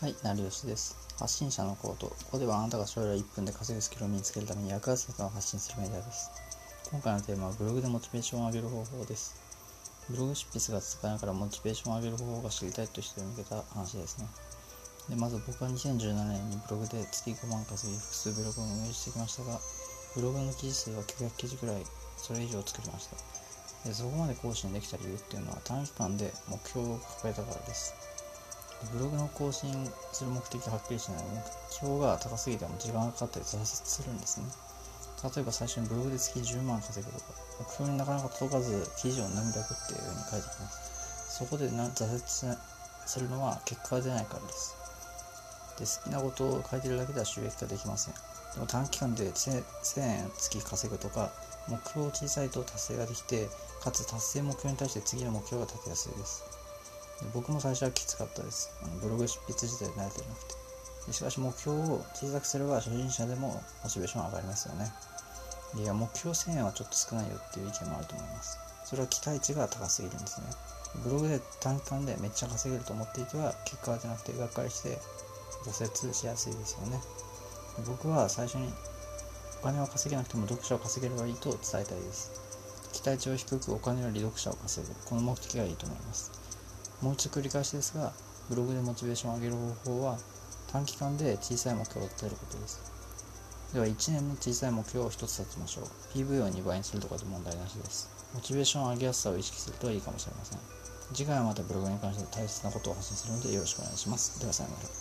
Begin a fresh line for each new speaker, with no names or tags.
はい、成吉です。発信者のコート。ここではあなたが将来1分で稼ぐスキルを身につけるために役立つことを発信するメディアです。今回のテーマはブログでモチベーションを上げる方法です。ブログ執筆が続かないからモチベーションを上げる方法が知りたいという人に向けた話ですね。でまず僕は2017年にブログで月5万稼ぎ複数ブログを運営してきましたが、ブログの記事数は900記事くらいそれ以上作りました。でそこまで更新できた理由っていうのは短期間で目標を抱えたからです。ブログの更新する目的がはっきりしない目標が高すぎても時間がかかったり挫折するんですね。例えば最初にブログで月10万稼ぐとか目標になかなか届かず記事を何百っていう風に書いてきます。そこで挫折するのは結果が出ないからです。で好きなことを書いてるだけでは収益化できません。でも短期間で1000円月稼ぐとか目標を小さいと達成ができてかつ達成目標に対して次の目標が立てやすいです。僕も最初はきつかったです。あのブログ執筆自体慣れてなくて。しかし目標を小さくすれば初心者でもモチベーション上がりますよね。いや目標1000円はちょっと少ないよっていう意見もあると思います。それは期待値が高すぎるんですね。ブログで短期間でめっちゃ稼げると思っていては結果が出なくてがっかりして挫折しやすいですよね。僕は最初にお金は稼げなくても読者を稼げればいいと伝えたいです。期待値を低くお金より読者を稼ぐ。この目的がいいと思います。もう一度繰り返しですが、ブログでモチベーションを上げる方法は、短期間で小さい目標を立てることです。では、1年の小さい目標を1つ立てましょう。PV を2倍にするとかで問題なしです。モチベーションを上げやすさを意識するといいかもしれません。次回はまたブログに関して大切なことを発信するのでよろしくお願いします。では、さようなら。